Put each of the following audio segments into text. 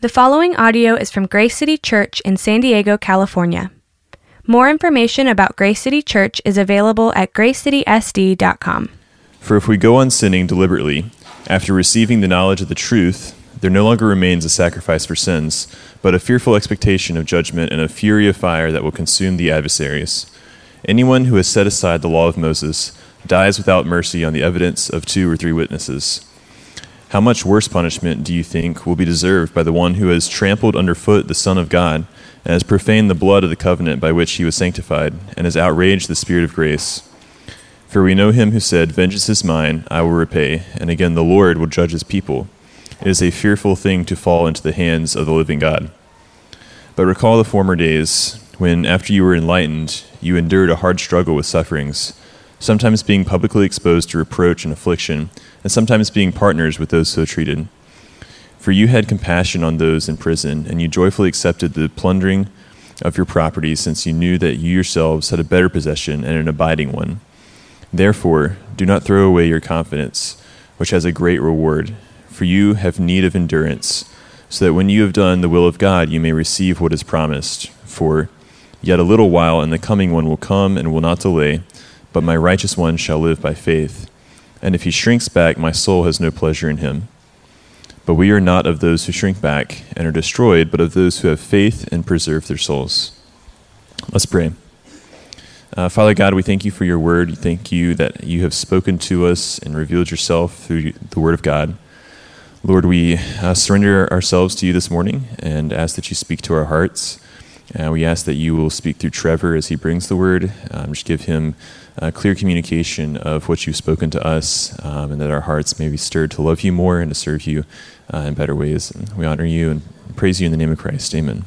The following audio is from Grace City Church in San Diego, California. More information about Grace City Church is available at gracecitysd.com. For if we go on sinning deliberately, after receiving the knowledge of the truth, there no longer remains a sacrifice for sins, but a fearful expectation of judgment and a fury of fire that will consume the adversaries. Anyone who has set aside the law of Moses dies without mercy on the evidence of two or three witnesses. How much worse punishment do you think will be deserved by the one who has trampled underfoot the Son of God, and has profaned the blood of the covenant by which he was sanctified, and has outraged the Spirit of grace? For we know him who said, Vengeance is mine, I will repay, and again the Lord will judge his people. It is a fearful thing to fall into the hands of the living God. But recall the former days, when, after you were enlightened, you endured a hard struggle with sufferings, sometimes being publicly exposed to reproach and affliction and sometimes being partners with those so treated. For you had compassion on those in prison, and you joyfully accepted the plundering of your property, since you knew that you yourselves had a better possession and an abiding one. Therefore, do not throw away your confidence, which has a great reward, for you have need of endurance, so that when you have done the will of God, you may receive what is promised. For yet a little while, and the coming one will come and will not delay, but my righteous one shall live by faith and if he shrinks back, my soul has no pleasure in him. But we are not of those who shrink back and are destroyed, but of those who have faith and preserve their souls. Let's pray. Uh, Father God, we thank you for your word. Thank you that you have spoken to us and revealed yourself through the word of God. Lord, we uh, surrender ourselves to you this morning and ask that you speak to our hearts. Uh, we ask that you will speak through Trevor as he brings the word. Um, just give him uh, clear communication of what you've spoken to us, um, and that our hearts may be stirred to love you more and to serve you uh, in better ways. And we honor you and praise you in the name of Christ. Amen.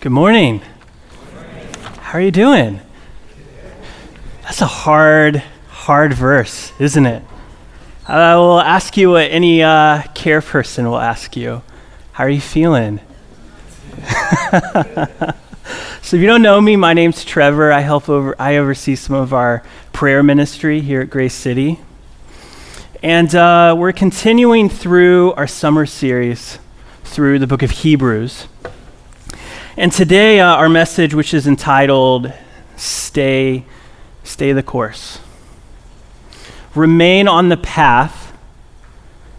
Good morning. How are you doing? That's a hard, hard verse, isn't it? I will ask you what any uh, care person will ask you. How are you feeling? so if you don't know me, my name's Trevor. I help over I oversee some of our prayer ministry here at Grace City. And uh, we're continuing through our summer series through the book of Hebrews. And today, uh, our message, which is entitled Stay, Stay the Course. Remain on the path,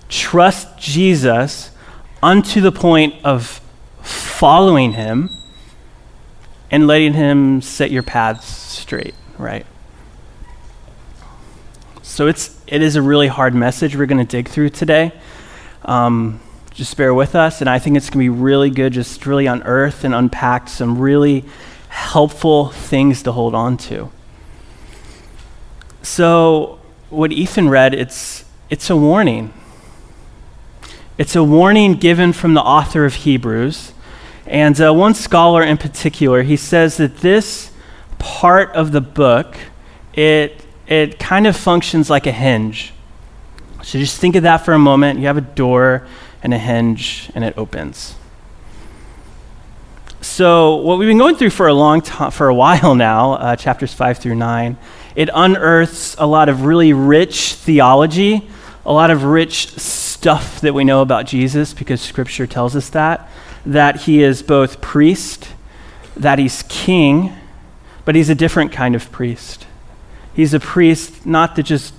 trust Jesus unto the point of following him and letting him set your paths straight, right? So it's it is a really hard message we're going to dig through today. Um, just bear with us, and I think it's going to be really good. Just really unearth and unpack some really helpful things to hold on to. So, what Ethan read, it's it's a warning. It's a warning given from the author of Hebrews and uh, one scholar in particular, he says that this part of the book, it, it kind of functions like a hinge. So just think of that for a moment. You have a door and a hinge, and it opens. So what we've been going through for a long time, for a while now, uh, chapters five through nine, it unearths a lot of really rich theology, a lot of rich stuff that we know about Jesus because Scripture tells us that that he is both priest, that he's king, but he's a different kind of priest. He's a priest not to just,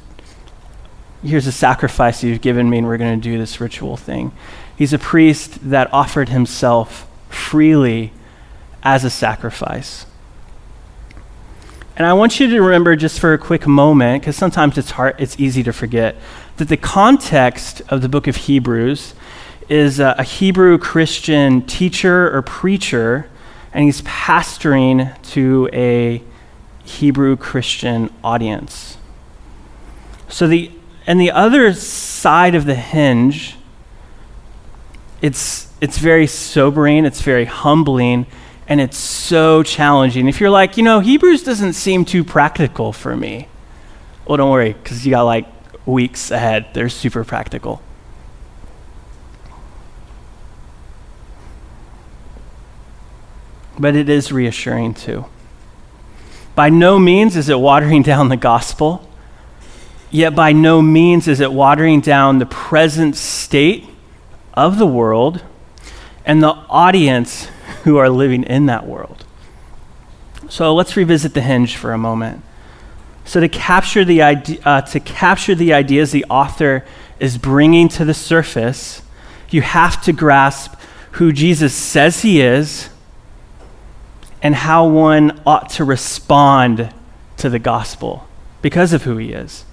here's a sacrifice you've given me and we're going to do this ritual thing. He's a priest that offered himself freely as a sacrifice. And I want you to remember just for a quick moment, because sometimes it's hard, it's easy to forget, that the context of the book of Hebrews is a, a Hebrew Christian teacher or preacher, and he's pastoring to a Hebrew Christian audience. So the and the other side of the hinge, it's it's very sobering, it's very humbling, and it's so challenging. If you're like, you know, Hebrews doesn't seem too practical for me. Well, don't worry, because you got like weeks ahead. They're super practical. but it is reassuring too. By no means is it watering down the gospel. yet by no means is it watering down the present state of the world and the audience who are living in that world. So let's revisit the hinge for a moment. So to capture the idea, uh, to capture the ideas the author is bringing to the surface, you have to grasp who Jesus says he is and how one ought to respond to the gospel because of who he is.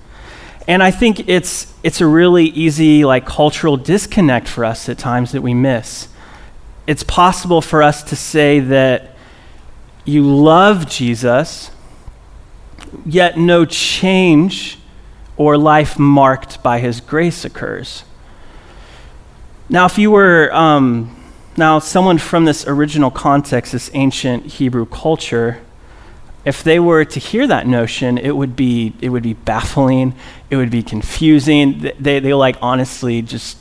And I think it's it's a really easy like cultural disconnect for us at times that we miss. It's possible for us to say that you love Jesus, yet no change or life marked by his grace occurs. Now, if you were um, now someone from this original context, this ancient Hebrew culture, if they were to hear that notion, it would be it would be baffling, it would be confusing. They they like honestly just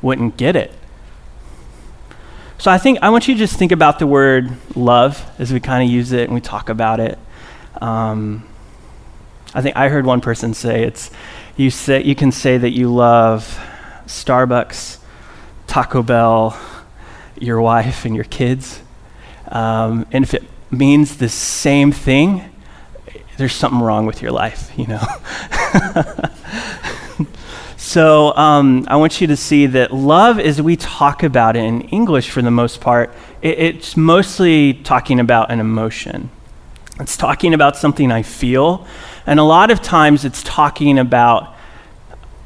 wouldn't get it. So I think I want you to just think about the word love as we kind of use it and we talk about it. Um, I think I heard one person say it's you say you can say that you love Starbucks, Taco Bell, your wife, and your kids, um, and if it means the same thing, there's something wrong with your life, you know. so um, I want you to see that love, as we talk about it in English for the most part, it, it's mostly talking about an emotion. It's talking about something I feel, and a lot of times it's talking about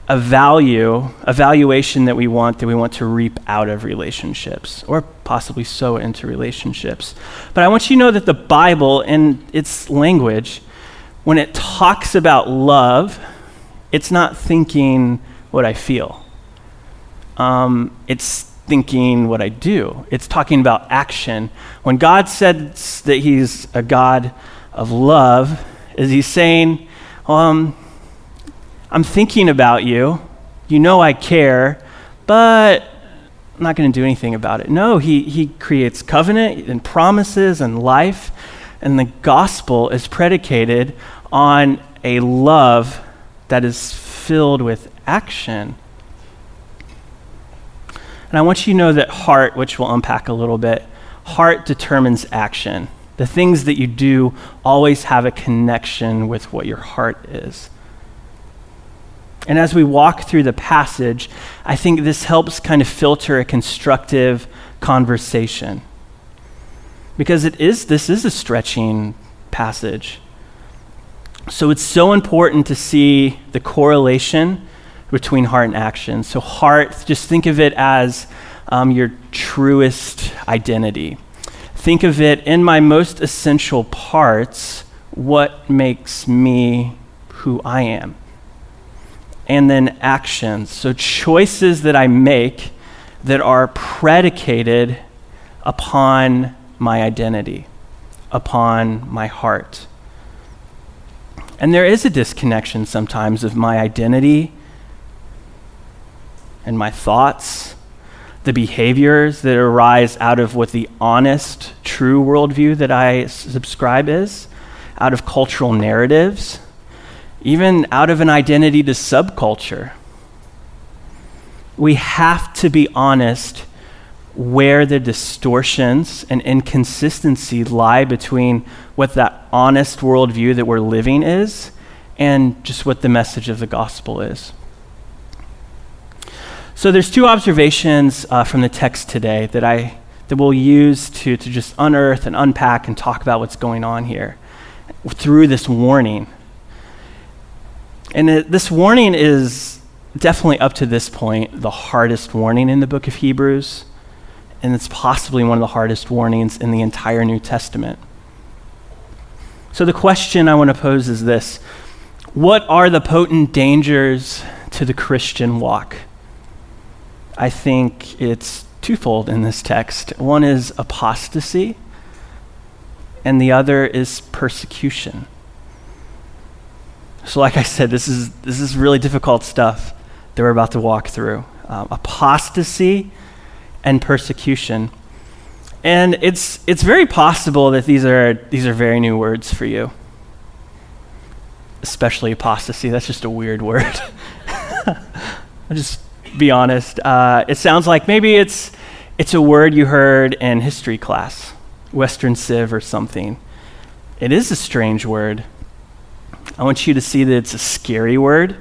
a value, a valuation that we want that we want to reap out of relationships or possibly sow into relationships. But I want you to know that the Bible in its language, when it talks about love, it's not thinking what I feel. Um, it's thinking what I do. It's talking about action. When God says that He's a God of love, is He saying, um, I'm thinking about you. You know I care, but I'm not going to do anything about it. No, he, he creates covenant and promises and life, and the gospel is predicated on a love that is filled with action. And I want you to know that heart, which we'll unpack a little bit, heart determines action. The things that you do always have a connection with what your heart is. And as we walk through the passage, I think this helps kind of filter a constructive conversation. Because it is this is a stretching passage. So it's so important to see the correlation between heart and action. So heart, just think of it as um, your truest identity. Think of it in my most essential parts, what makes me who I am and then actions. So, choices that I make that are predicated upon my identity, upon my heart. And there is a disconnection sometimes of my identity and my thoughts, the behaviors that arise out of what the honest, true worldview that I subscribe is, out of cultural narratives even out of an identity to subculture. We have to be honest where the distortions and inconsistency lie between what that honest worldview that we're living is and just what the message of the gospel is. So there's two observations uh, from the text today that I that we'll use to, to just unearth and unpack and talk about what's going on here through this warning and it, this warning is definitely up to this point the hardest warning in the book of Hebrews, and it's possibly one of the hardest warnings in the entire New Testament. So the question I want to pose is this What are the potent dangers to the Christian walk? I think it's twofold in this text. One is apostasy, and the other is persecution. So, like I said, this is, this is really difficult stuff that we're about to walk through um, apostasy and persecution. And it's, it's very possible that these are, these are very new words for you. especially apostasy. That's just a weird word. I'll just be honest. Uh, it sounds like maybe it's, it's a word you heard in history class, Western Civ or something. It is a strange word. I want you to see that it's a scary word.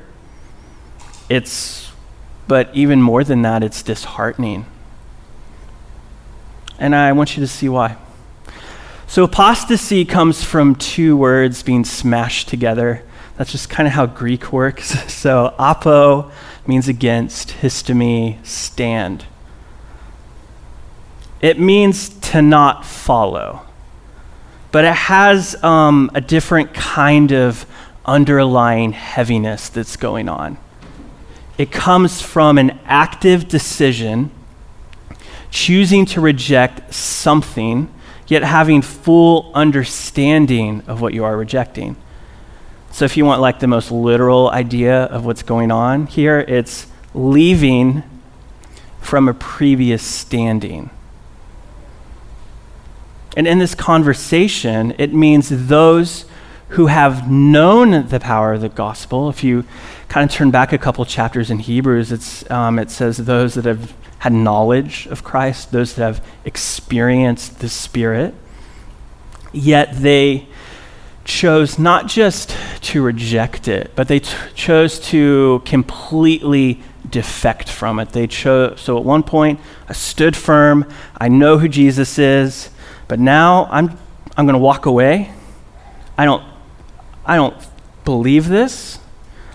It's, but even more than that, it's disheartening. And I want you to see why. So, apostasy comes from two words being smashed together. That's just kind of how Greek works. So, apo means against, histemi, stand. It means to not follow, but it has um, a different kind of underlying heaviness that's going on. It comes from an active decision choosing to reject something, yet having full understanding of what you are rejecting. So, if you want like the most literal idea of what's going on here, it's leaving from a previous standing. And in this conversation, it means those who have known the power of the gospel. If you kind of turn back a couple chapters in Hebrews, um, it says those that have had knowledge of Christ, those that have experienced the Spirit, yet they chose not just to reject it, but they t- chose to completely defect from it. They chose, so at one point, I stood firm, I know who Jesus is, but now I'm, I'm going to walk away. I don't, I don't believe this.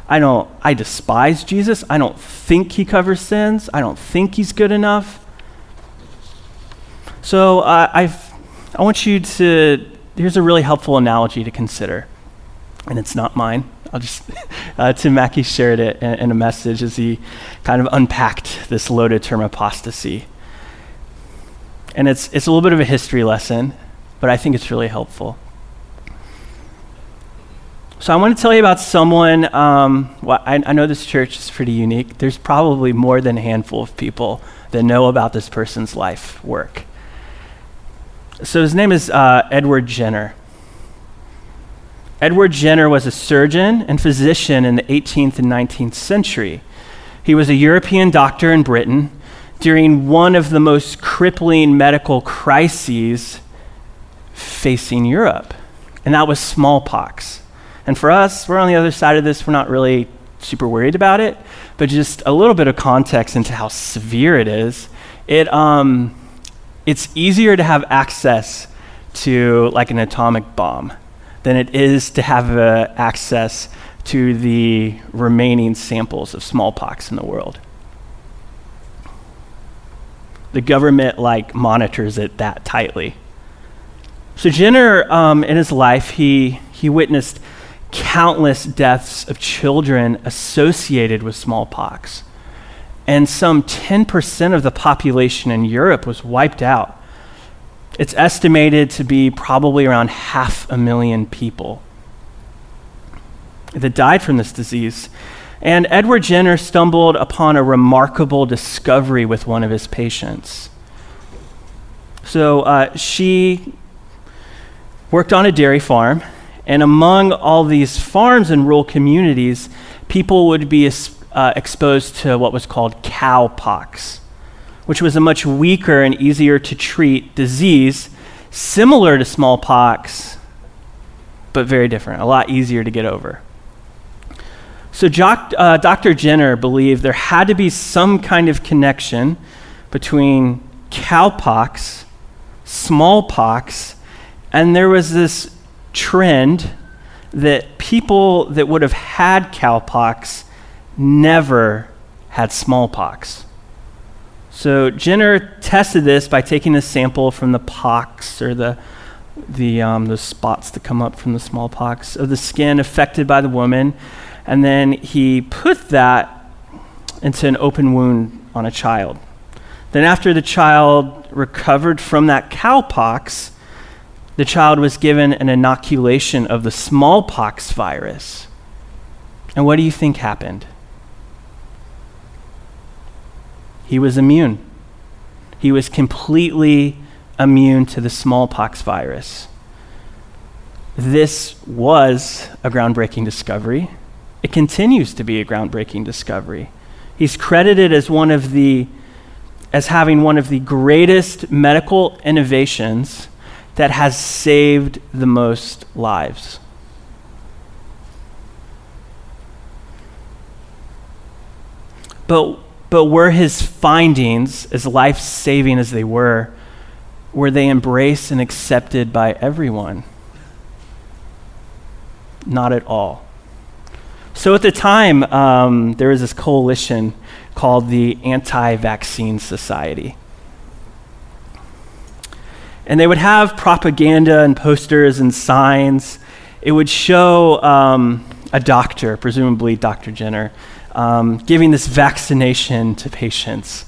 I don't I despise Jesus. I don't think he covers sins. I don't think he's good enough. So uh, I've I want you to here's a really helpful analogy to consider, and it's not mine. I'll just uh, Tim Mackie shared it in, in a message as he kind of unpacked this loaded term apostasy, and it's it's a little bit of a history lesson, but I think it's really helpful. So I want to tell you about someone. Um, well, I, I, know this church is pretty unique. There's probably more than a handful of people that know about this person's life work. So his name is uh, Edward Jenner. Edward Jenner was a surgeon and physician in the 18th and 19th century. He was a European doctor in Britain during one of the most crippling medical crises facing Europe, and that was smallpox. And for us, we're on the other side of this. We're not really super worried about it, but just a little bit of context into how severe it is. It, um, it's easier to have access to like an atomic bomb than it is to have uh, access to the remaining samples of smallpox in the world. The government like monitors it that tightly. So Jenner, um, in his life, he he witnessed countless deaths of children associated with smallpox. And some 10% of the population in Europe was wiped out. It's estimated to be probably around half a million people that died from this disease. And Edward Jenner stumbled upon a remarkable discovery with one of his patients. So uh, she worked on a dairy farm and among all these farms and rural communities, people would be uh, exposed to what was called cowpox, which was a much weaker and easier to treat disease, similar to smallpox, but very different, a lot easier to get over. So, Joc, uh, Dr. Jenner believed there had to be some kind of connection between cowpox, smallpox, and there was this trend that people that would have had cowpox never had smallpox. So Jenner tested this by taking a sample from the pox or the the um, the spots that come up from the smallpox of the skin affected by the woman, and then he put that into an open wound on a child. Then after the child recovered from that cowpox, the child was given an inoculation of the smallpox virus. And what do you think happened? He was immune. He was completely immune to the smallpox virus. this was a groundbreaking discovery. It continues to be a groundbreaking discovery. He's credited as one of the as having one of the greatest medical innovations that has saved the most lives. But, but were his findings, as life saving as they were, were they embraced and accepted by everyone? Not at all. So at the time, um, there was this coalition called the Anti Vaccine Society. And they would have propaganda and posters and signs. It would show um, a doctor, presumably Dr. Jenner, um, giving this vaccination to patients.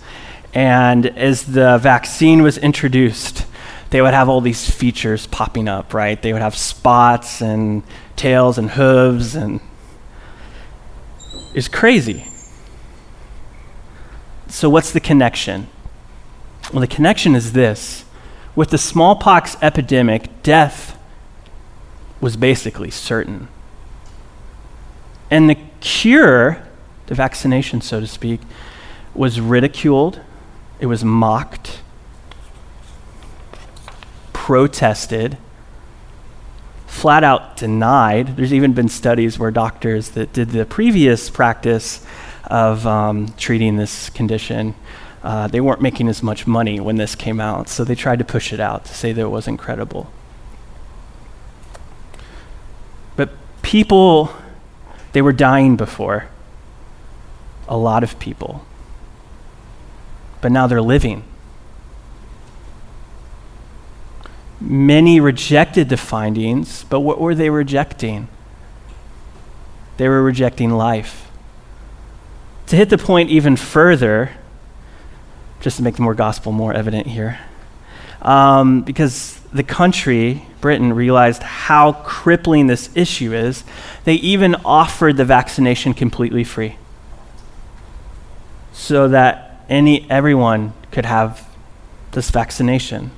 And as the vaccine was introduced, they would have all these features popping up, right? They would have spots and tails and hooves, and it's crazy. So, what's the connection? Well, the connection is this with the smallpox epidemic, death was basically certain. And the cure, the vaccination, so to speak, was ridiculed, it was mocked, protested, flat out denied. There's even been studies where doctors that did the previous practice of um, treating this condition. Uh, they weren't making as much money when this came out, so they tried to push it out to say that it wasn't credible. But people, they were dying before. A lot of people. But now they're living. Many rejected the findings, but what were they rejecting? They were rejecting life. To hit the point even further, just to make the more gospel more evident here, um, because the country, Britain, realized how crippling this issue is, they even offered the vaccination completely free so that any everyone could have this vaccination.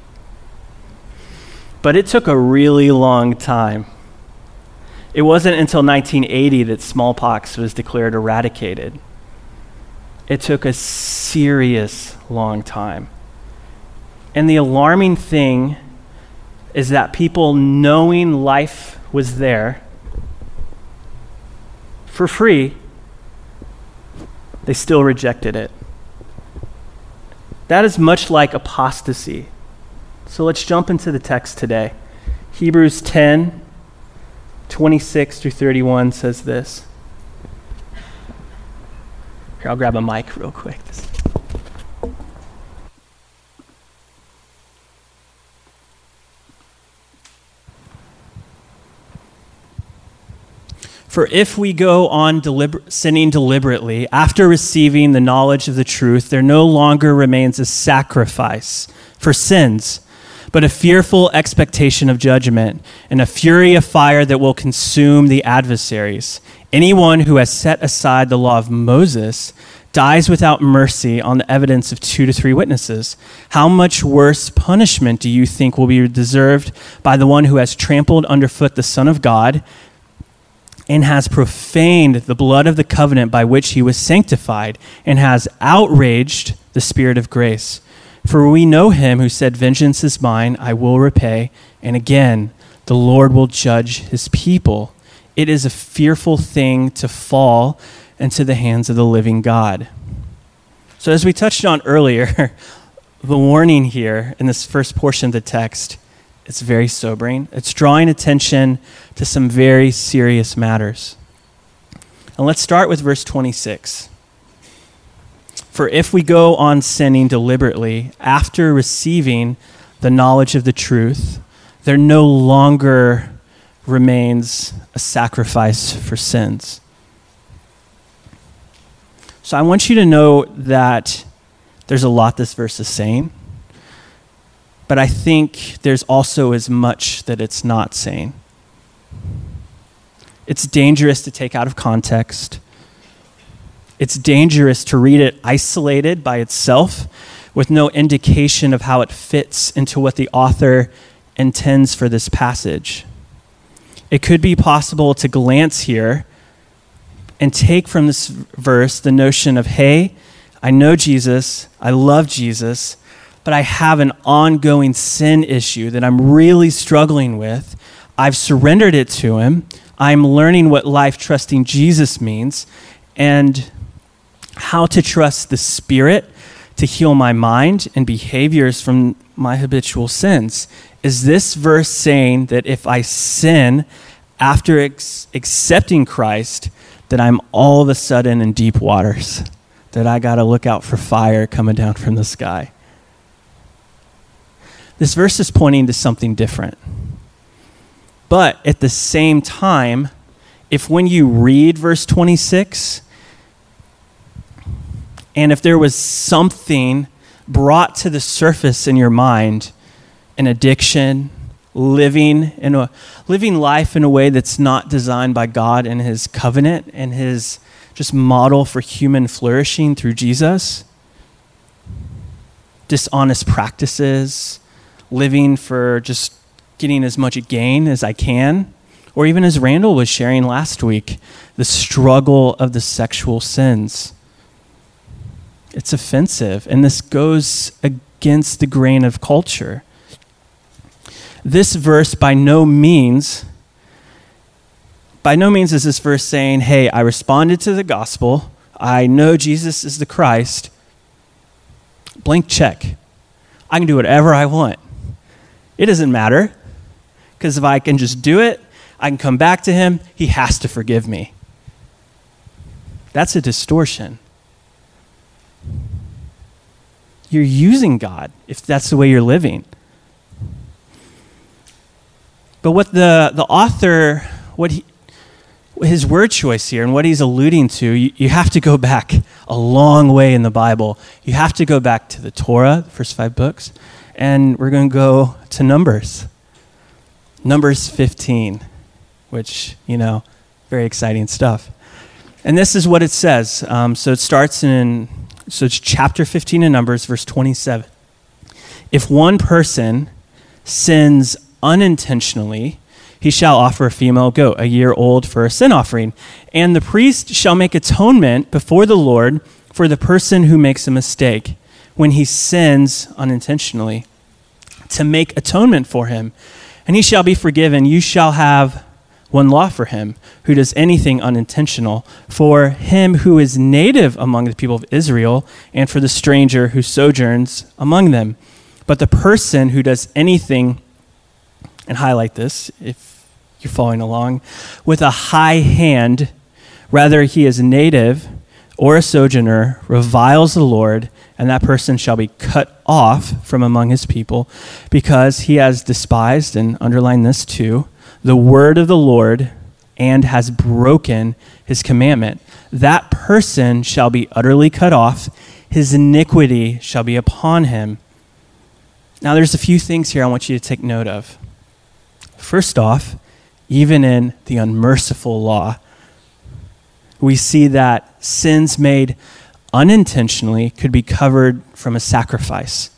But it took a really long time. It wasn't until 1980 that smallpox was declared eradicated. It took a serious long time. And the alarming thing is that people knowing life was there for free, they still rejected it. That is much like apostasy. So let's jump into the text today. Hebrews 10 26 through 31 says this. Here, I'll grab a mic real quick. For if we go on deliber- sinning deliberately after receiving the knowledge of the truth, there no longer remains a sacrifice for sins, but a fearful expectation of judgment and a fury of fire that will consume the adversaries. Anyone who has set aside the law of Moses dies without mercy on the evidence of two to three witnesses. How much worse punishment do you think will be deserved by the one who has trampled underfoot the Son of God and has profaned the blood of the covenant by which he was sanctified and has outraged the Spirit of grace? For we know him who said, Vengeance is mine, I will repay. And again, the Lord will judge his people it is a fearful thing to fall into the hands of the living God. So, as we touched on earlier, the warning here in this first portion of the text it's very sobering. It's drawing attention to some very serious matters. And let's start with verse 26. For if we go on sinning deliberately after receiving the knowledge of the truth, there no longer remains a sacrifice for sins. So I want you to know that there's a lot this verse is saying, but I think there's also as much that it's not saying. It's dangerous to take out of context. It's dangerous to read it isolated by itself with no indication of how it fits into what the author intends for this passage. it could be possible to glance here and take from this verse the notion of, hey, I know Jesus, I love Jesus, but I have an ongoing sin issue that I'm really struggling with. I've surrendered it to Him. I'm learning what life trusting Jesus means and how to trust the Spirit to heal my mind and behaviors from my habitual sins. Is this verse saying that if I sin after ex- accepting Christ, that I'm all of a sudden in deep waters? That I got to look out for fire coming down from the sky? This verse is pointing to something different. But at the same time, if when you read verse 26, and if there was something brought to the surface in your mind, an addiction, living in a living life in a way that's not designed by God and his covenant and his just model for human flourishing through Jesus, dishonest practices, living for just getting as much gain as I can, or even as Randall was sharing last week, the struggle of the sexual sins. It's offensive, and this goes against the grain of culture. This verse, by no means, by no means is this verse saying, hey, I responded to the gospel, I know Jesus is the Christ, blank check. I can do whatever I want. It doesn't matter, because if I can just do it, I can come back to Him, He has to forgive me. That's a distortion. You're using God if that's the way you're living. But what the, the author, what he, his word choice here and what he's alluding to, you, you have to go back a long way in the Bible. You have to go back to the Torah, the first five books, and we're going to go to Numbers. Numbers 15, which, you know, very exciting stuff. And this is what it says. Um, so it starts in so it's chapter 15 in Numbers, verse 27. If one person sins unintentionally, he shall offer a female goat, a year old, for a sin offering. And the priest shall make atonement before the Lord for the person who makes a mistake when he sins unintentionally, to make atonement for him. And he shall be forgiven. You shall have one law for him who does anything unintentional, for him who is native among the people of Israel, and for the stranger who sojourns among them. But the person who does anything, and highlight this if you're following along, with a high hand, whether he is native or a sojourner, reviles the Lord, and that person shall be cut off from among his people, because he has despised, and underline this too, the word of the Lord and has broken his commandment. That person shall be utterly cut off, his iniquity shall be upon him. Now, there's a few things here I want you to take note of. First off, even in the unmerciful law, we see that sins made unintentionally could be covered from a sacrifice,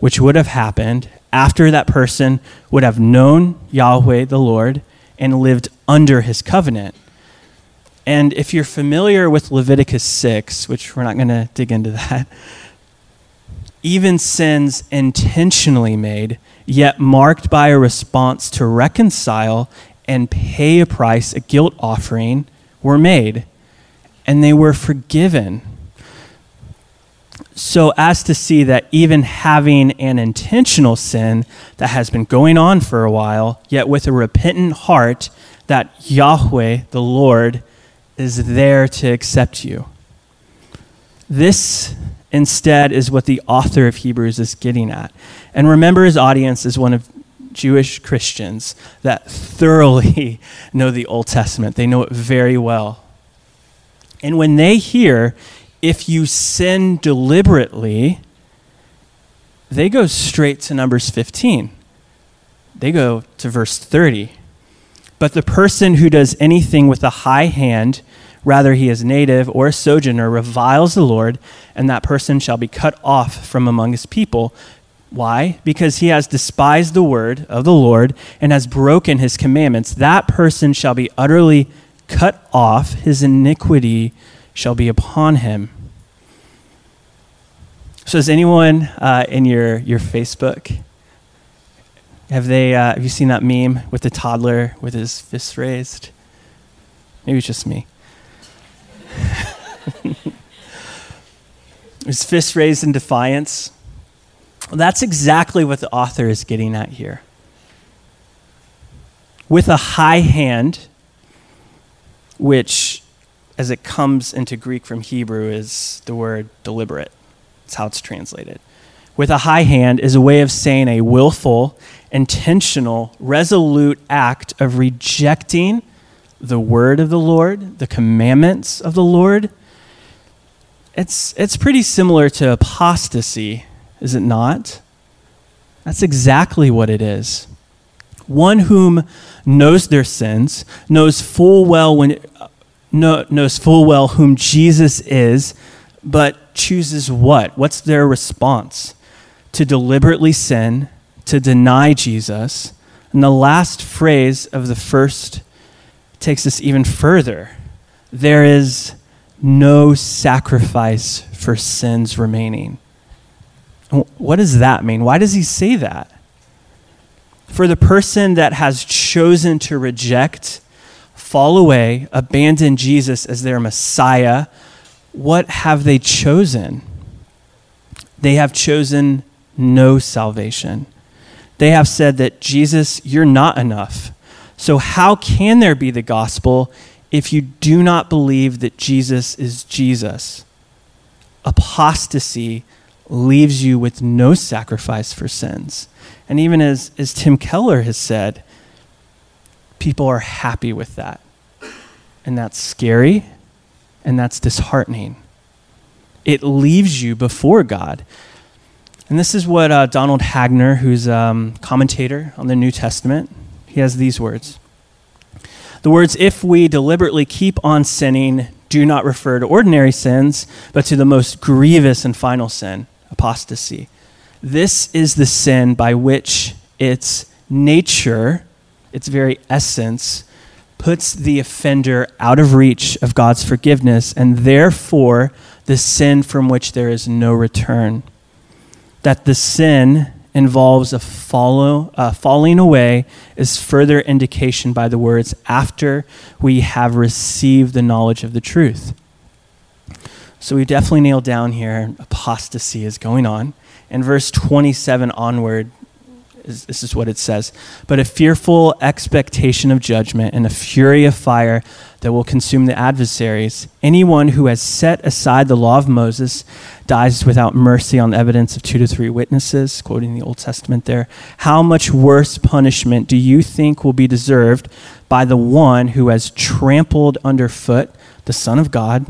which would have happened after that person would have known Yahweh the Lord and lived under his covenant. And if you're familiar with Leviticus 6, which we're not going to dig into that, even sins intentionally made, yet marked by a response to reconcile and pay a price, a guilt offering, were made. And they were forgiven so as to see that even having an intentional sin that has been going on for a while, yet with a repentant heart, that Yahweh, the Lord, is there to accept you. This instead is what the author of Hebrews is getting at. And remember, his audience is one of Jewish Christians that thoroughly know the Old Testament, they know it very well. And when they hear if you sin deliberately, they go straight to Numbers 15. They go to verse 30. But the person who does anything with a high hand, rather he is native or a sojourner, reviles the Lord, and that person shall be cut off from among his people, Why? Because he has despised the word of the Lord and has broken his commandments. That person shall be utterly cut off, his iniquity shall be upon him. So, is anyone uh, in your, your Facebook? Have they uh, have you seen that meme with the toddler with his fists raised? Maybe it's just me. his fists raised in defiance. Well, that's exactly what the author is getting at here. With a high hand, which, as it comes into Greek from Hebrew, is the word deliberate. That's how it's translated. With a high hand is a way of saying a willful, intentional, resolute act of rejecting the word of the Lord, the commandments of the Lord. It's, it's pretty similar to apostasy is it not? That's exactly what it is. One whom knows their sins, knows full well when know, knows full well whom Jesus is, but chooses what? What's their response? To deliberately sin, to deny Jesus. And the last phrase of the first takes us even further. There is no sacrifice for sins remaining. What does that mean? Why does he say that? For the person that has chosen to reject, fall away, abandon Jesus as their Messiah, what have they chosen? They have chosen no salvation. They have said that Jesus, you're not enough. So, how can there be the gospel if you do not believe that Jesus is Jesus? Apostasy leaves you with no sacrifice for sins. And even as, as Tim Keller has said, people are happy with that. And that's scary and that's disheartening. It leaves you before God. And this is what uh, Donald Hagner, who's a um, commentator on the New Testament, he has these words. The words, if we deliberately keep on sinning, do not refer to ordinary sins, but to the most grievous and final sin, apostasy. This is the sin by which its nature, its very essence, puts the offender out of reach of God's forgiveness, and therefore the sin from which there is no return. That the sin involves a follow, uh, falling away is further indication by the words, after we have received the knowledge of the truth. So we definitely nailed down here apostasy is going on. And verse 27 onward, this is what it says But a fearful expectation of judgment and a fury of fire that will consume the adversaries. Anyone who has set aside the law of Moses dies without mercy on the evidence of two to three witnesses, quoting the Old Testament there. How much worse punishment do you think will be deserved by the one who has trampled underfoot the Son of God?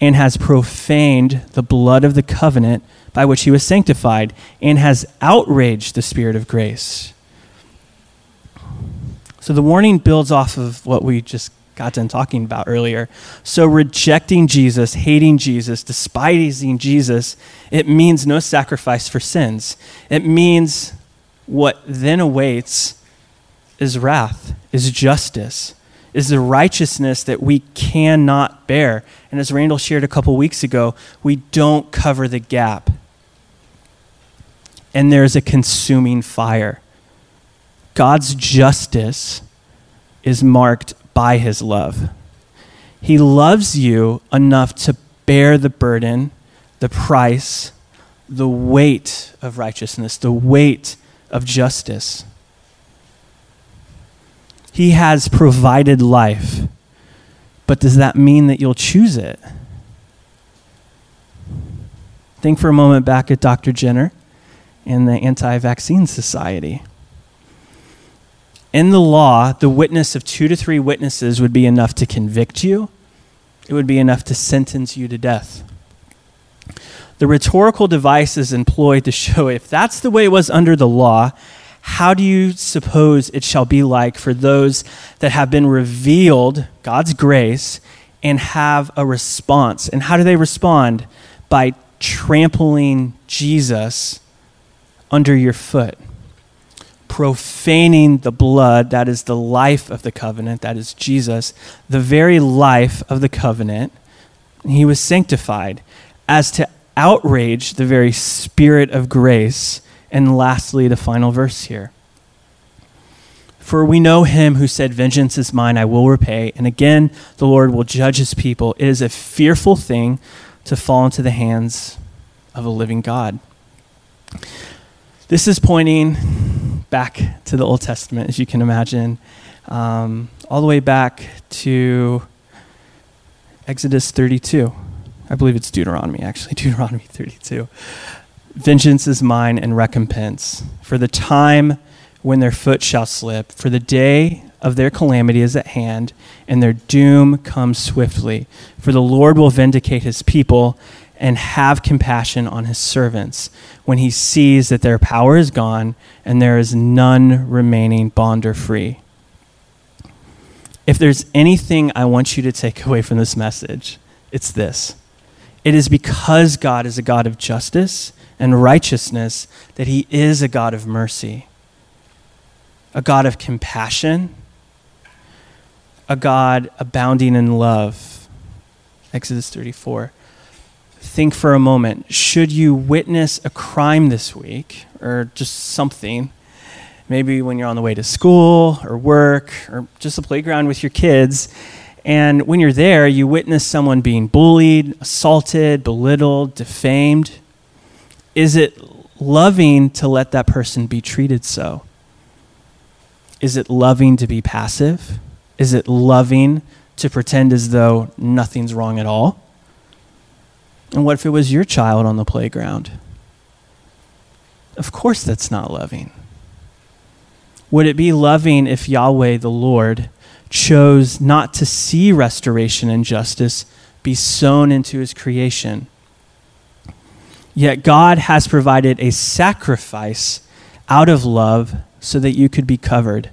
and has profaned the blood of the covenant by which he was sanctified, and has outraged the Spirit of grace. So the warning builds off of what we just got done talking about earlier. So rejecting Jesus, hating Jesus, despising Jesus, it means no sacrifice for sins. It means what then awaits is wrath, is justice is the righteousness that we cannot bear. And as Randall shared a couple weeks ago, we don't cover the gap. And there's a consuming fire. God's justice is marked by his love. He loves you enough to bear the burden, the price, the weight of righteousness, the weight of justice. He has provided life. But does that mean that you'll choose it? Think for a moment back at Dr. Jenner and the Anti Vaccine Society. In the law, the witness of two to three witnesses would be enough to convict you, it would be enough to sentence you to death. The rhetorical device is employed to show if that's the way it was under the law, how do you suppose it shall be like for those that have been revealed God's grace and have a response? And how do they respond? By trampling Jesus under your foot, profaning the blood, that is the life of the covenant, that is Jesus, the very life of the covenant. He was sanctified as to outrage the very spirit of grace. And lastly, the final verse here. For we know him who said, Vengeance is mine, I will repay. And again, the Lord will judge his people. It is a fearful thing to fall into the hands of a living God. This is pointing back to the Old Testament, as you can imagine, um, all the way back to Exodus 32. I believe it's Deuteronomy, actually, Deuteronomy 32. Vengeance is mine and recompense. For the time when their foot shall slip, for the day of their calamity is at hand, and their doom comes swiftly. For the Lord will vindicate his people and have compassion on his servants when he sees that their power is gone and there is none remaining bond or free. If there's anything I want you to take away from this message, it's this it is because God is a God of justice and righteousness that he is a God of mercy, a God of compassion, a God abounding in love. Exodus 34. Think for a moment should you witness a crime this week, or just something, maybe when you're on the way to school or work or just the playground with your kids, and when you're there, you witness someone being bullied, assaulted, belittled, defamed. Is it loving to let that person be treated so? Is it loving to be passive? Is it loving to pretend as though nothing's wrong at all? And what if it was your child on the playground? Of course, that's not loving. Would it be loving if Yahweh, the Lord, chose not to see restoration and justice be sown into his creation. Yet God has provided a sacrifice out of love so that you could be covered.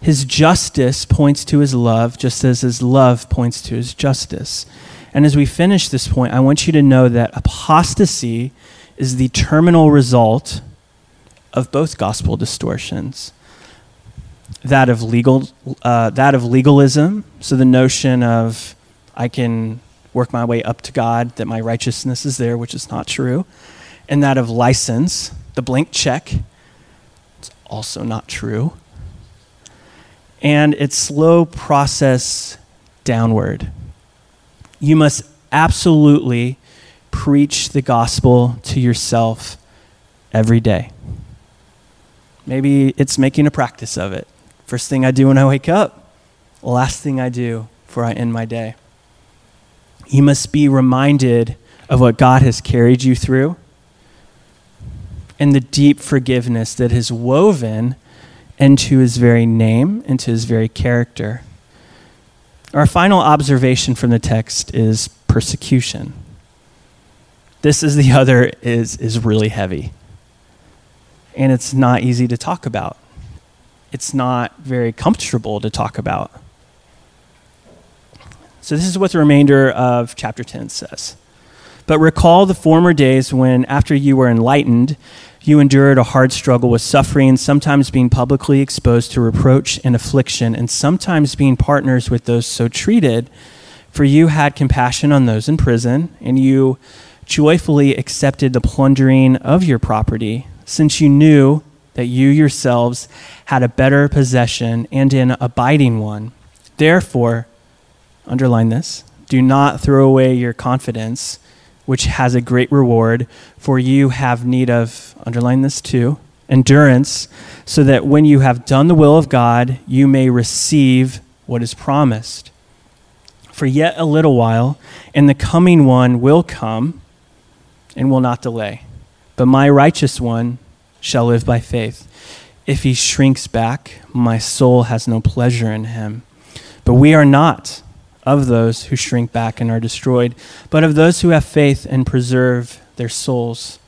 His justice points to his love, just as his love points to his justice. And as we finish this point, I want you to know that apostasy is the terminal result of both gospel distortions that of legal uh, that of legalism. So the notion of I can work my way up to God, that my righteousness is there, which is not true, and that of license, the blank check. It's also not true. And its slow process downward. You must absolutely preach the gospel to yourself every day. Maybe it's making a practice of it. First thing I do when I wake up, last thing I do before I end my day. You must be reminded of what God has carried you through and the deep forgiveness that has woven into his very name, into his very character. Our final observation from the text is persecution. This is the other is is really heavy. And it's not easy to talk about it's not very comfortable to talk about. So, this is what the remainder of chapter 10 says. But recall the former days when, after you were enlightened, you endured a hard struggle with suffering, sometimes being publicly exposed to reproach and affliction, and sometimes being partners with those so treated. For you had compassion on those in prison, and you joyfully accepted the plundering of your property, since you knew that you yourselves had a better possession and an abiding one. Therefore, underline this do not throw away your confidence, which has a great reward, for you have need of, underline this too, endurance, so that when you have done the will of God, you may receive what is promised. For yet a little while, and the coming one will come and will not delay. But my righteous one shall live by faith. If he shrinks back, my soul has no pleasure in him. But we are not of those who shrink back and are destroyed, but of those who have faith and preserve their souls.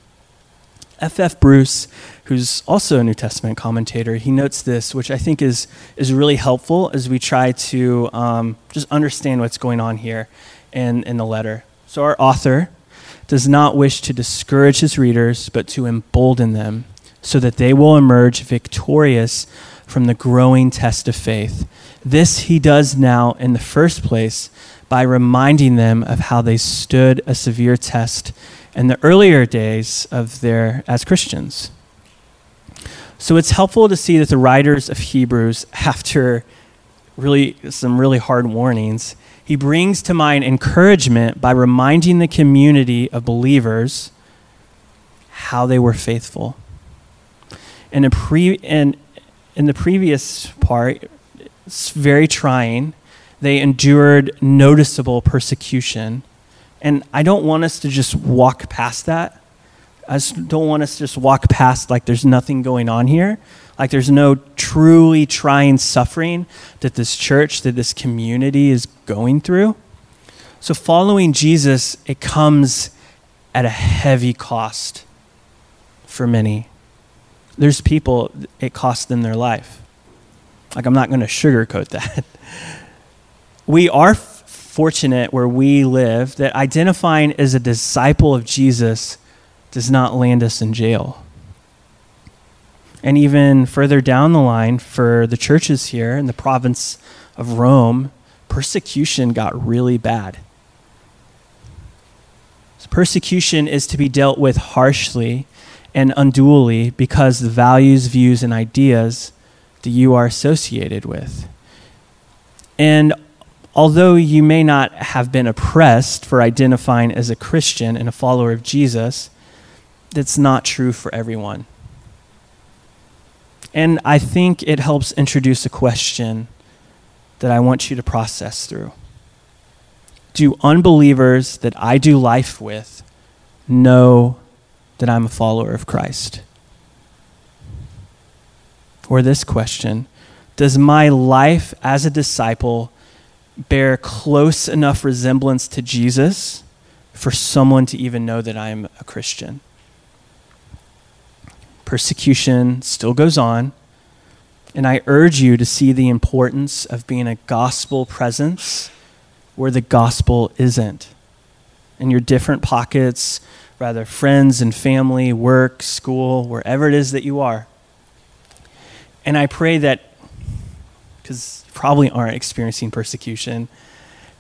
F. F. Bruce, who's also a New Testament commentator, he notes this, which I think is, is really helpful as we try to um, just understand what's going on here in, in the letter. So, our author does not wish to discourage his readers, but to embolden them so that they will emerge victorious from the growing test of faith. This he does now in the first place by reminding them of how they stood a severe test in the earlier days of their as Christians. So it's helpful to see that the writers of Hebrews, after really some really hard warnings, he brings to mind encouragement by reminding the community of believers how they were faithful. In, a pre, in, in the previous part, it's very trying. They endured noticeable persecution. And I don't want us to just walk past that. I just don't want us to just walk past like there's nothing going on here. Like there's no truly trying suffering that this church, that this community is going through. So following Jesus, it comes at a heavy cost for many. There's people, it costs them their life. Like, I'm not going to sugarcoat that. we are fortunate where we live that identifying as a disciple of Jesus does not land us in jail. And even further down the line, for the churches here in the province of Rome, persecution got really bad. So persecution is to be dealt with harshly and unduly because the values, views, and ideas that you are associated with. And although you may not have been oppressed for identifying as a Christian and a follower of Jesus, that's not true for everyone. And I think it helps introduce a question that I want you to process through. Do unbelievers that I do life with know that I'm a follower of Christ? Or this question Does my life as a disciple bear close enough resemblance to Jesus for someone to even know that I'm a Christian? Persecution still goes on. And I urge you to see the importance of being a gospel presence where the gospel isn't. In your different pockets, rather friends and family, work, school, wherever it is that you are. And I pray that, because you probably aren't experiencing persecution,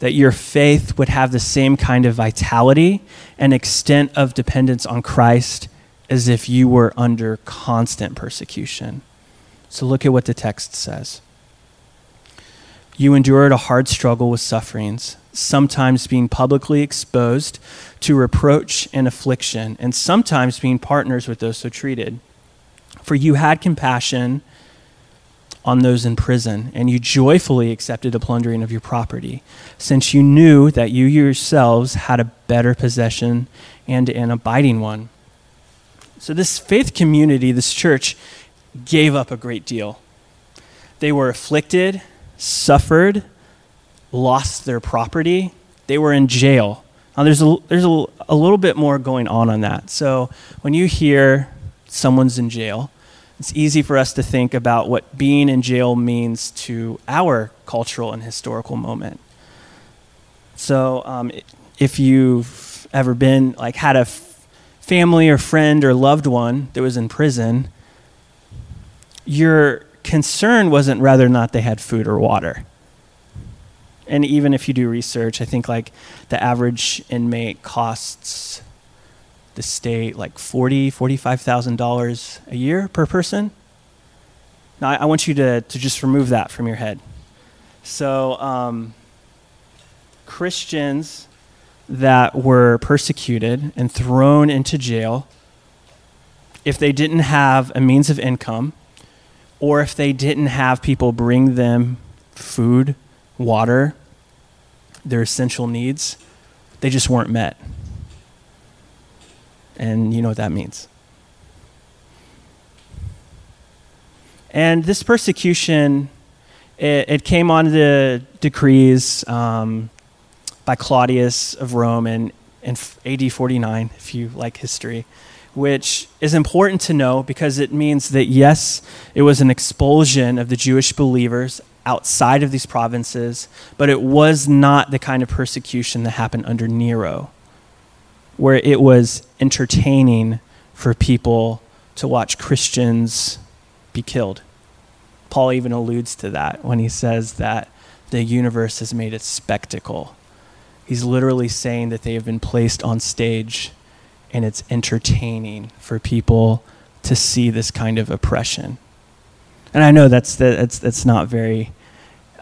that your faith would have the same kind of vitality and extent of dependence on Christ as if you were under constant persecution. So look at what the text says. You endured a hard struggle with sufferings, sometimes being publicly exposed to reproach and affliction, and sometimes being partners with those so treated. For you had compassion on those in prison, and you joyfully accepted the plundering of your property, since you knew that you yourselves had a better possession and an abiding one. So, this faith community, this church, gave up a great deal. They were afflicted, suffered, lost their property, they were in jail. Now, there's a, there's a, a little bit more going on on that. So, when you hear someone's in jail, it's easy for us to think about what being in jail means to our cultural and historical moment. So, um, if you've ever been, like, had a family or friend or loved one that was in prison, your concern wasn't whether or not they had food or water. And even if you do research, I think like the average inmate costs the state like forty, forty-five thousand dollars a year per person. Now I, I, want you to to just remove that from your head. So um, Christians that were persecuted and thrown into jail if they didn't have a means of income or if they didn't have people bring them food, water, their essential needs, they just weren't met. And you know what that means. And this persecution, it, it came on the decrees. Um, by Claudius of Rome in, in AD 49, if you like history, which is important to know because it means that, yes, it was an expulsion of the Jewish believers outside of these provinces, but it was not the kind of persecution that happened under Nero, where it was entertaining for people to watch Christians be killed. Paul even alludes to that when he says that the universe has made a spectacle. He's literally saying that they have been placed on stage and it's entertaining for people to see this kind of oppression. And I know that's, that's, that's not very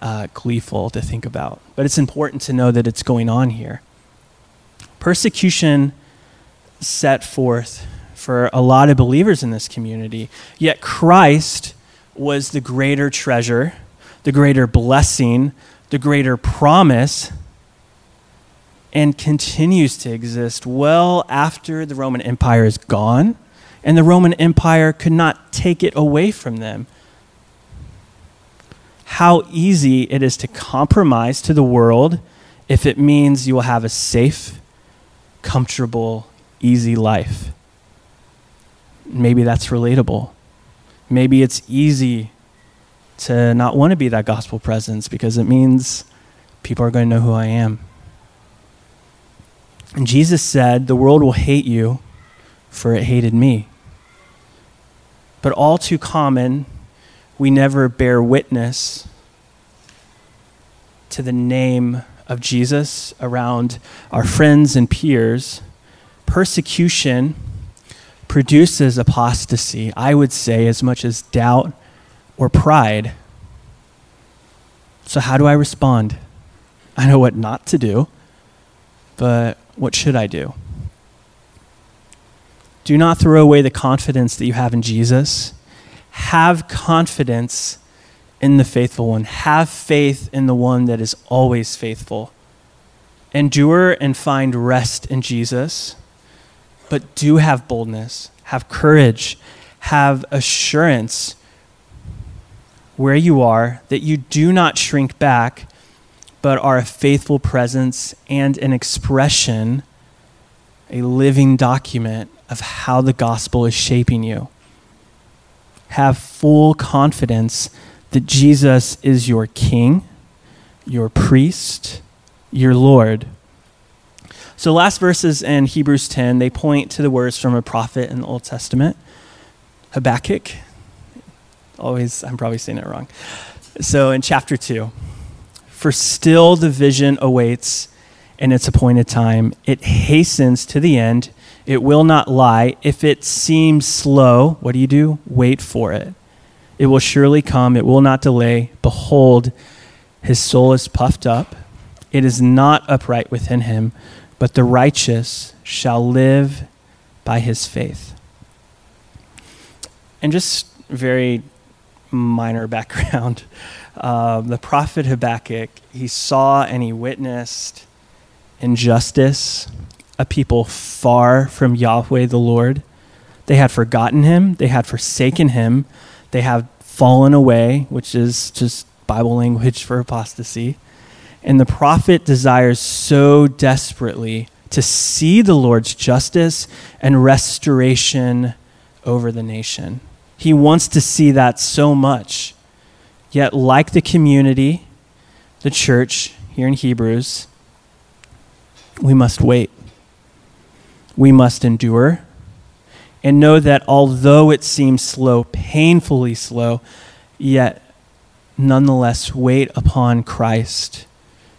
uh, gleeful to think about, but it's important to know that it's going on here. Persecution set forth for a lot of believers in this community, yet Christ was the greater treasure, the greater blessing, the greater promise, and continues to exist well after the Roman Empire is gone, and the Roman Empire could not take it away from them. How easy it is to compromise to the world if it means you will have a safe, comfortable, easy life. Maybe that's relatable. Maybe it's easy to not want to be that gospel presence because it means people are going to know who I am. And Jesus said, The world will hate you, for it hated me. But all too common, we never bear witness to the name of Jesus around our friends and peers. Persecution produces apostasy, I would say, as much as doubt or pride. So, how do I respond? I know what not to do, but what should I do? Do not throw away the confidence that you have in Jesus. Have confidence in the faithful one. Have faith in the one that is always faithful. Endure and find rest in Jesus but do have boldness, have courage, have assurance where you are, that you do not shrink back, but are a faithful presence and an expression, a living document of how the gospel is shaping you. Have full confidence that Jesus is your king, your priest, your Lord so, last verses in Hebrews 10, they point to the words from a prophet in the Old Testament, Habakkuk. Always, I'm probably saying it wrong. So, in chapter 2, for still the vision awaits in its appointed time, it hastens to the end. It will not lie. If it seems slow, what do you do? Wait for it. It will surely come. It will not delay. Behold, his soul is puffed up. It is not upright within him but the righteous shall live by his faith. And just very minor background um, the prophet Habakkuk, he saw and he witnessed injustice, a people far from Yahweh the Lord. They had forgotten him, they had forsaken him, they have fallen away, which is just Bible language for apostasy. And the prophet desires so desperately to see the Lord's justice and restoration over the nation. He wants to see that so much. Yet, like the community, the church here in Hebrews, we must wait. We must endure and know that although it seems slow, painfully slow, yet nonetheless wait upon Christ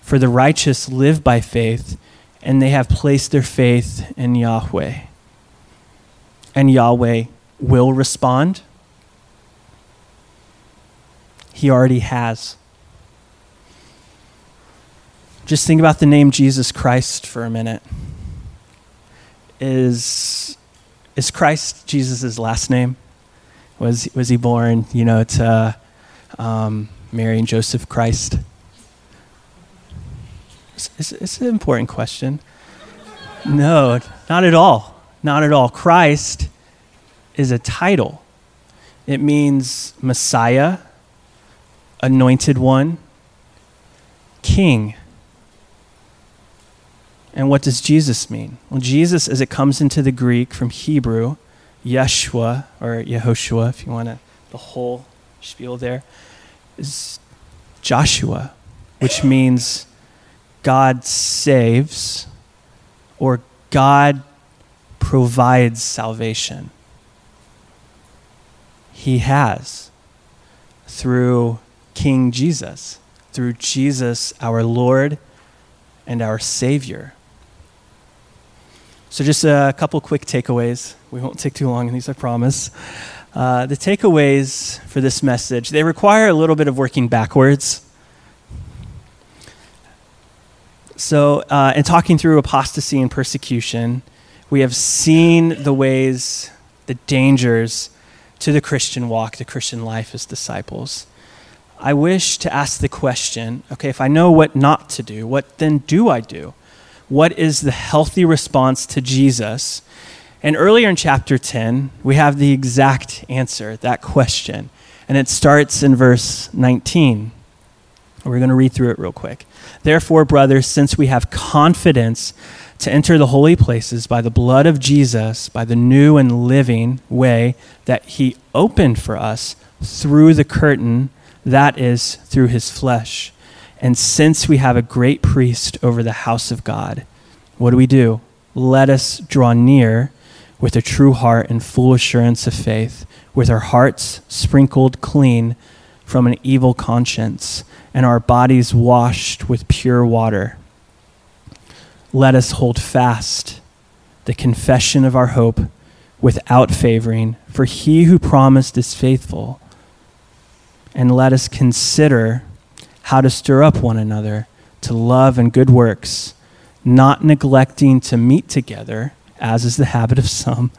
for the righteous live by faith, and they have placed their faith in Yahweh. And Yahweh will respond. He already has. Just think about the name Jesus Christ for a minute. Is, is Christ Jesus' last name? Was, was he born, you know, to um, Mary and Joseph Christ? It's, it's an important question. No, not at all. Not at all. Christ is a title, it means Messiah, anointed one, king. And what does Jesus mean? Well, Jesus, as it comes into the Greek from Hebrew, Yeshua, or Yehoshua, if you want to, the whole spiel there, is Joshua, which means God saves or God provides salvation. He has through King Jesus, through Jesus, our Lord and our Savior. So, just a couple quick takeaways. We won't take too long in these, I promise. Uh, the takeaways for this message they require a little bit of working backwards. So, uh, in talking through apostasy and persecution, we have seen the ways, the dangers to the Christian walk, the Christian life as disciples. I wish to ask the question okay, if I know what not to do, what then do I do? What is the healthy response to Jesus? And earlier in chapter 10, we have the exact answer, that question. And it starts in verse 19. We're going to read through it real quick. Therefore, brothers, since we have confidence to enter the holy places by the blood of Jesus, by the new and living way that he opened for us through the curtain, that is, through his flesh and since we have a great priest over the house of God, what do we do? Let us draw near with a true heart and full assurance of faith, with our hearts sprinkled clean from an evil conscience, and our bodies washed with pure water. Let us hold fast the confession of our hope without favoring, for he who promised is faithful. And let us consider how to stir up one another to love and good works, not neglecting to meet together, as is the habit of some,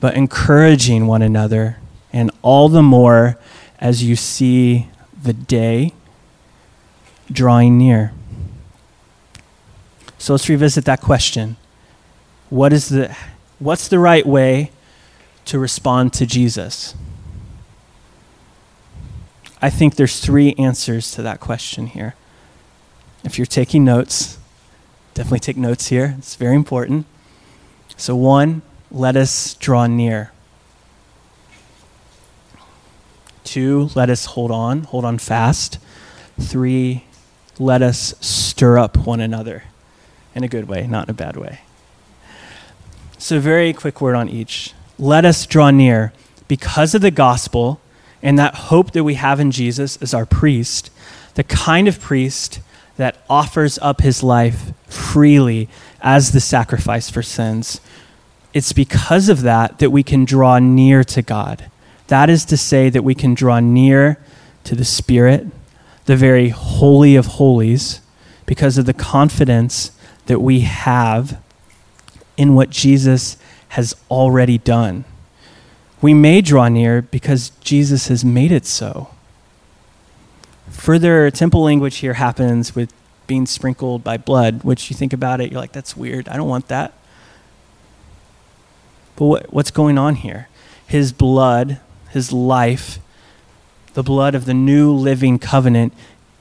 but encouraging one another, and all the more as you see the day drawing near. So let's revisit that question. What is the, what's the right way to respond to Jesus? I think there's three answers to that question here. If you're taking notes, definitely take notes here. It's very important. So, one, let us draw near. Two, let us hold on, hold on fast. Three, let us stir up one another in a good way, not in a bad way. So, very quick word on each. Let us draw near. Because of the gospel, and that hope that we have in Jesus as our priest, the kind of priest that offers up his life freely as the sacrifice for sins. It's because of that that we can draw near to God. That is to say, that we can draw near to the Spirit, the very holy of holies, because of the confidence that we have in what Jesus has already done. We may draw near because Jesus has made it so. Further temple language here happens with being sprinkled by blood, which you think about it, you're like, that's weird. I don't want that. But what, what's going on here? His blood, his life, the blood of the new living covenant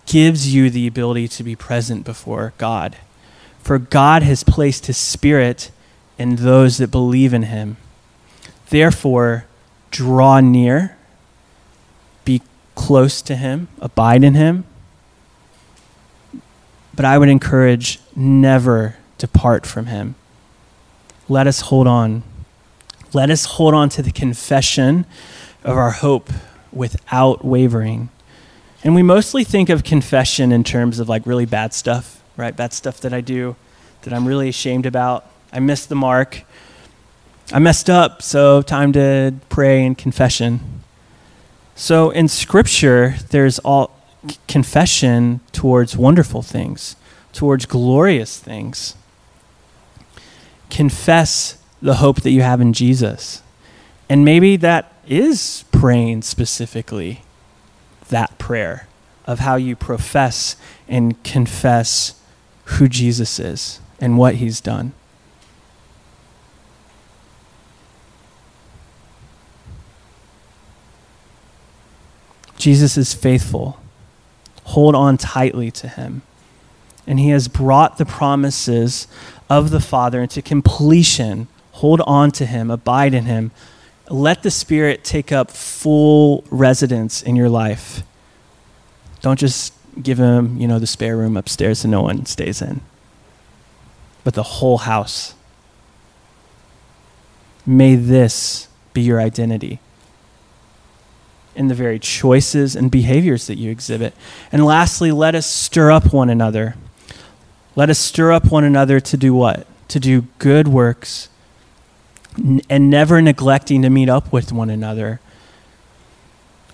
gives you the ability to be present before God. For God has placed his spirit in those that believe in him. Therefore, draw near, be close to Him, abide in Him. But I would encourage never depart from Him. Let us hold on. Let us hold on to the confession of our hope without wavering. And we mostly think of confession in terms of like really bad stuff, right? Bad stuff that I do that I'm really ashamed about. I missed the mark. I messed up, so time to pray and confession. So in Scripture, there's all confession towards wonderful things, towards glorious things. Confess the hope that you have in Jesus. And maybe that is praying specifically that prayer of how you profess and confess who Jesus is and what he's done. Jesus is faithful. Hold on tightly to him. And he has brought the promises of the Father into completion. Hold on to him, abide in him. Let the Spirit take up full residence in your life. Don't just give him, you know, the spare room upstairs that no one stays in, but the whole house. May this be your identity. In the very choices and behaviors that you exhibit. And lastly, let us stir up one another. Let us stir up one another to do what? To do good works and never neglecting to meet up with one another,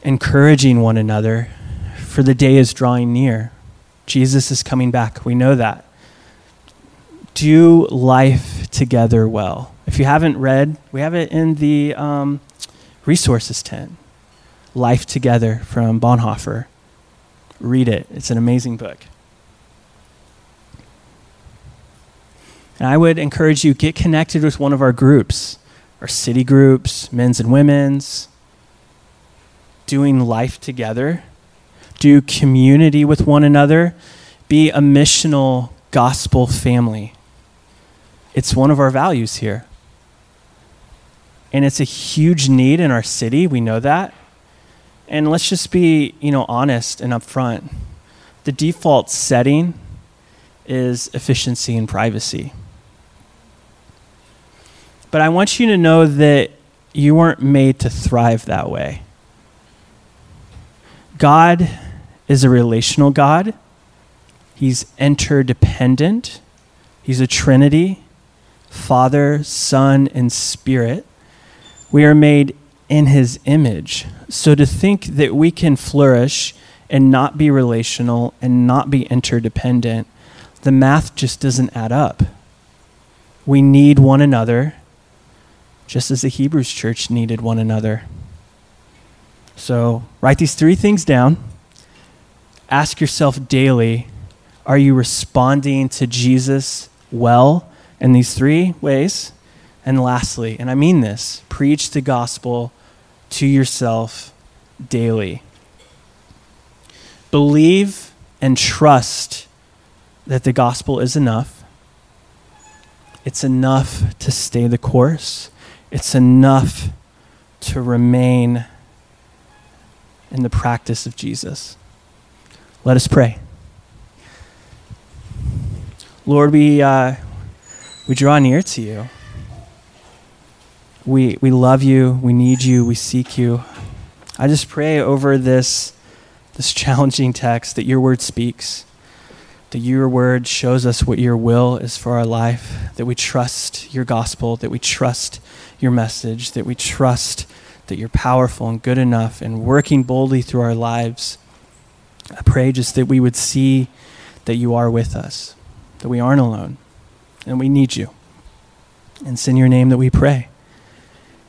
encouraging one another, for the day is drawing near. Jesus is coming back. We know that. Do life together well. If you haven't read, we have it in the um, resources tent. Life Together from Bonhoeffer. Read it, it's an amazing book. And I would encourage you get connected with one of our groups, our city groups, men's and women's, doing life together, do community with one another, be a missional gospel family. It's one of our values here. And it's a huge need in our city, we know that. And let's just be, you know, honest and upfront. The default setting is efficiency and privacy. But I want you to know that you weren't made to thrive that way. God is a relational God. He's interdependent. He's a Trinity Father, Son, and Spirit. We are made in His image. So to think that we can flourish and not be relational and not be interdependent, the math just doesn't add up. We need one another, just as the Hebrews church needed one another. So write these three things down. Ask yourself daily are you responding to Jesus well in these three ways? And lastly, and I mean this, preach the gospel to yourself daily. Believe and trust that the gospel is enough. It's enough to stay the course. It's enough to remain in the practice of Jesus. Let us pray. Lord, we, uh, we draw near to you. We, we love you. We need you. We seek you. I just pray over this, this challenging text that your word speaks, that your word shows us what your will is for our life, that we trust your gospel, that we trust your message, that we trust that you're powerful and good enough and working boldly through our lives. I pray just that we would see that you are with us, that we aren't alone, and we need you. And it's in your name that we pray.